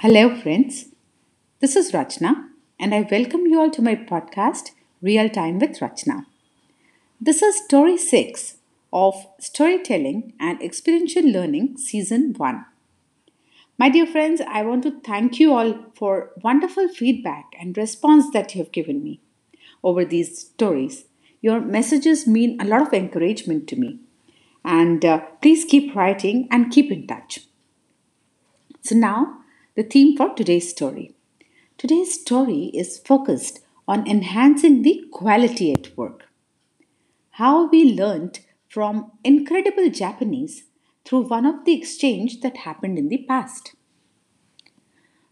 Hello, friends. This is Rachna, and I welcome you all to my podcast, Real Time with Rachna. This is story 6 of Storytelling and Experiential Learning, Season 1. My dear friends, I want to thank you all for wonderful feedback and response that you have given me over these stories. Your messages mean a lot of encouragement to me. And uh, please keep writing and keep in touch. So, now the theme for today's story. Today's story is focused on enhancing the quality at work. How we learned from incredible Japanese through one of the exchange that happened in the past.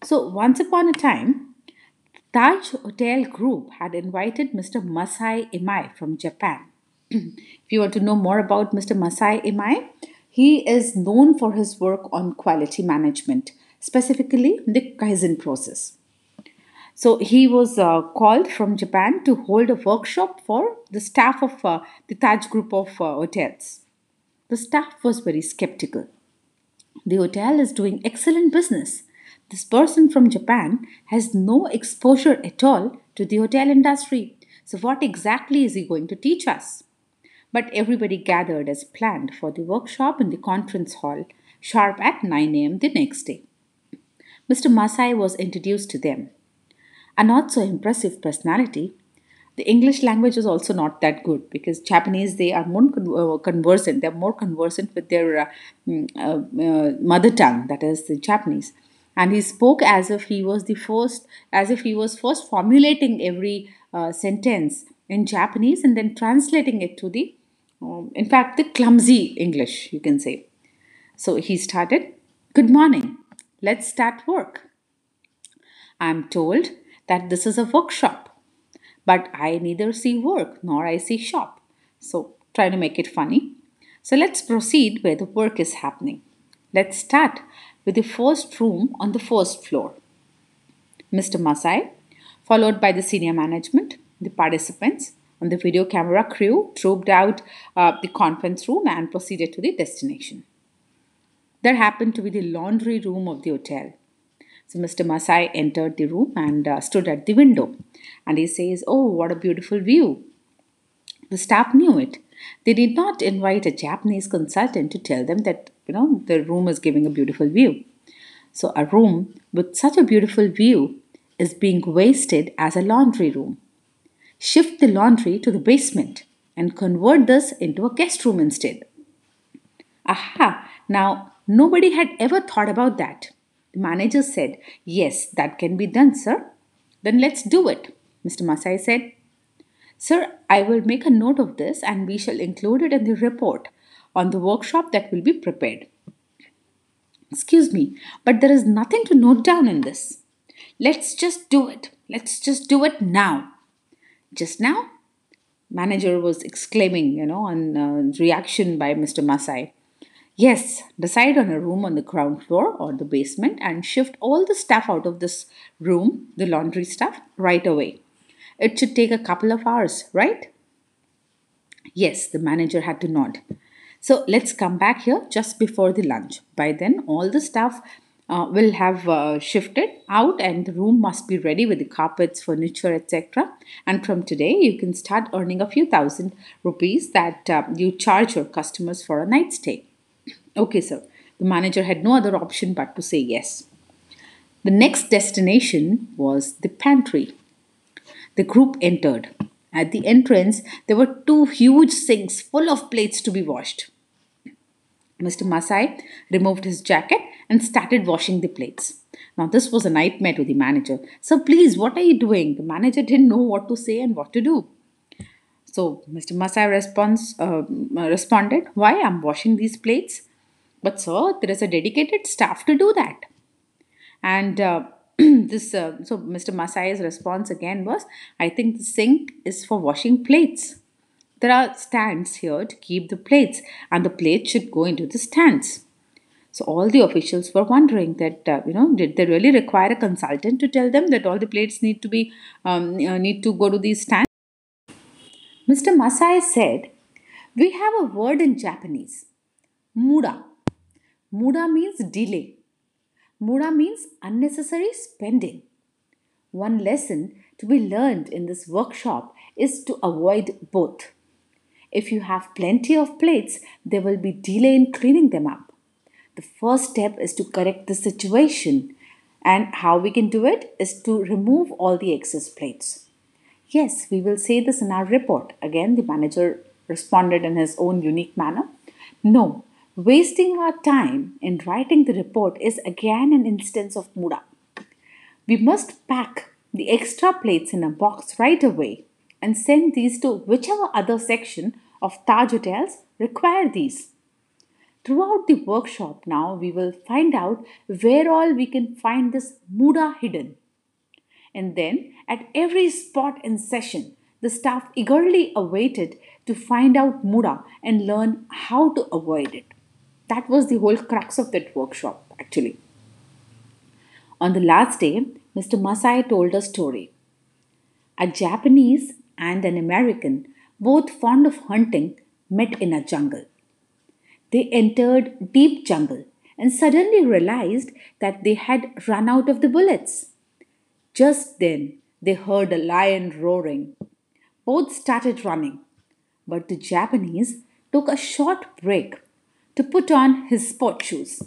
So, once upon a time, Taj Hotel Group had invited Mr. Masai Imai from Japan. if you want to know more about Mr. Masai Imai, he is known for his work on quality management specifically the Kaizen process. So he was uh, called from Japan to hold a workshop for the staff of uh, the Taj group of uh, hotels. The staff was very skeptical. The hotel is doing excellent business. This person from Japan has no exposure at all to the hotel industry. So, what exactly is he going to teach us? But everybody gathered as planned for the workshop in the conference hall sharp at 9 am the next day. Mr. Masai was introduced to them. A not so impressive personality, the English language was also not that good because Japanese they are more uh, conversant. They are more conversant with their uh, mm, uh, uh, mother tongue, that is the Japanese. And he spoke as if he was the first, as if he was first formulating every uh, sentence in Japanese and then translating it to the, um, in fact, the clumsy English, you can say. So he started, Good morning. Let's start work. I'm told that this is a workshop, but I neither see work nor I see shop. So try to make it funny. So let's proceed where the work is happening. Let's start with the first room on the first floor. Mr. Masai, followed by the senior management, the participants, and the video camera crew trooped out uh, the conference room and proceeded to the destination. There happened to be the laundry room of the hotel. So Mr. Masai entered the room and uh, stood at the window. And he says, Oh, what a beautiful view. The staff knew it. They did not invite a Japanese consultant to tell them that, you know, the room is giving a beautiful view. So a room with such a beautiful view is being wasted as a laundry room. Shift the laundry to the basement and convert this into a guest room instead. Aha! Now Nobody had ever thought about that. The manager said, Yes, that can be done, sir. Then let's do it, Mr. Masai said. Sir, I will make a note of this and we shall include it in the report on the workshop that will be prepared. Excuse me, but there is nothing to note down in this. Let's just do it. Let's just do it now. Just now? Manager was exclaiming, you know, on uh, reaction by Mr. Masai. Yes, decide on a room on the ground floor or the basement and shift all the stuff out of this room, the laundry stuff, right away. It should take a couple of hours, right? Yes, the manager had to nod. So let's come back here just before the lunch. By then, all the stuff uh, will have uh, shifted out and the room must be ready with the carpets, furniture, etc. And from today, you can start earning a few thousand rupees that uh, you charge your customers for a night stay. Okay, sir. The manager had no other option but to say yes. The next destination was the pantry. The group entered. At the entrance, there were two huge sinks full of plates to be washed. Mr. Masai removed his jacket and started washing the plates. Now, this was a nightmare to the manager. Sir, please, what are you doing? The manager didn't know what to say and what to do. So, Mr. Masai response, uh, responded, Why? I'm washing these plates. But sir, there is a dedicated staff to do that. And uh, this, uh, so Mr. Masai's response again was, I think the sink is for washing plates. There are stands here to keep the plates, and the plates should go into the stands. So all the officials were wondering that uh, you know did they really require a consultant to tell them that all the plates need to be um, need to go to these stands? Mr. Masai said, "We have a word in Japanese, muda, Muda means delay. Muda means unnecessary spending. One lesson to be learned in this workshop is to avoid both. If you have plenty of plates, there will be delay in cleaning them up. The first step is to correct the situation, and how we can do it is to remove all the excess plates. Yes, we will say this in our report. Again, the manager responded in his own unique manner. No, wasting our time in writing the report is again an instance of muda. We must pack the extra plates in a box right away and send these to whichever other section of Taj Hotels require these. Throughout the workshop now, we will find out where all we can find this muda hidden. And then, at every spot in session, the staff eagerly awaited to find out muda and learn how to avoid it. That was the whole crux of that workshop, actually. On the last day, Mr. Masai told a story. A Japanese and an American both fond of hunting, met in a jungle. They entered deep jungle and suddenly realized that they had run out of the bullets. Just then they heard a lion roaring. Both started running, but the Japanese took a short break to put on his sport shoes.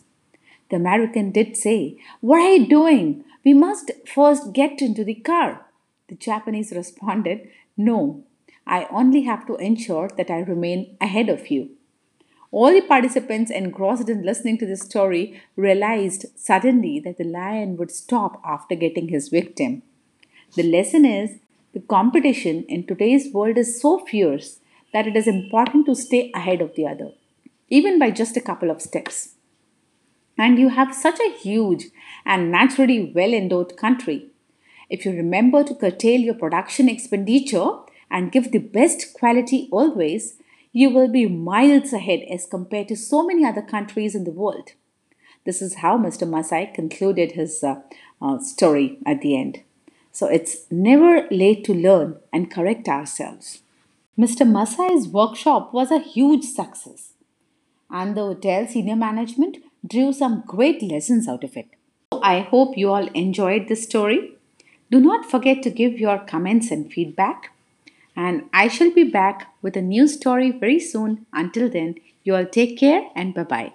The American did say, What are you doing? We must first get into the car. The Japanese responded, No, I only have to ensure that I remain ahead of you. All the participants engrossed in listening to the story realized suddenly that the lion would stop after getting his victim. The lesson is the competition in today's world is so fierce that it is important to stay ahead of the other, even by just a couple of steps. And you have such a huge and naturally well endowed country. If you remember to curtail your production expenditure, and give the best quality always, you will be miles ahead as compared to so many other countries in the world. This is how Mr. Masai concluded his uh, uh, story at the end. So it's never late to learn and correct ourselves. Mr. Masai's workshop was a huge success, and the hotel senior management drew some great lessons out of it. I hope you all enjoyed this story. Do not forget to give your comments and feedback and I shall be back with a new story very soon. Until then, you all take care and bye bye.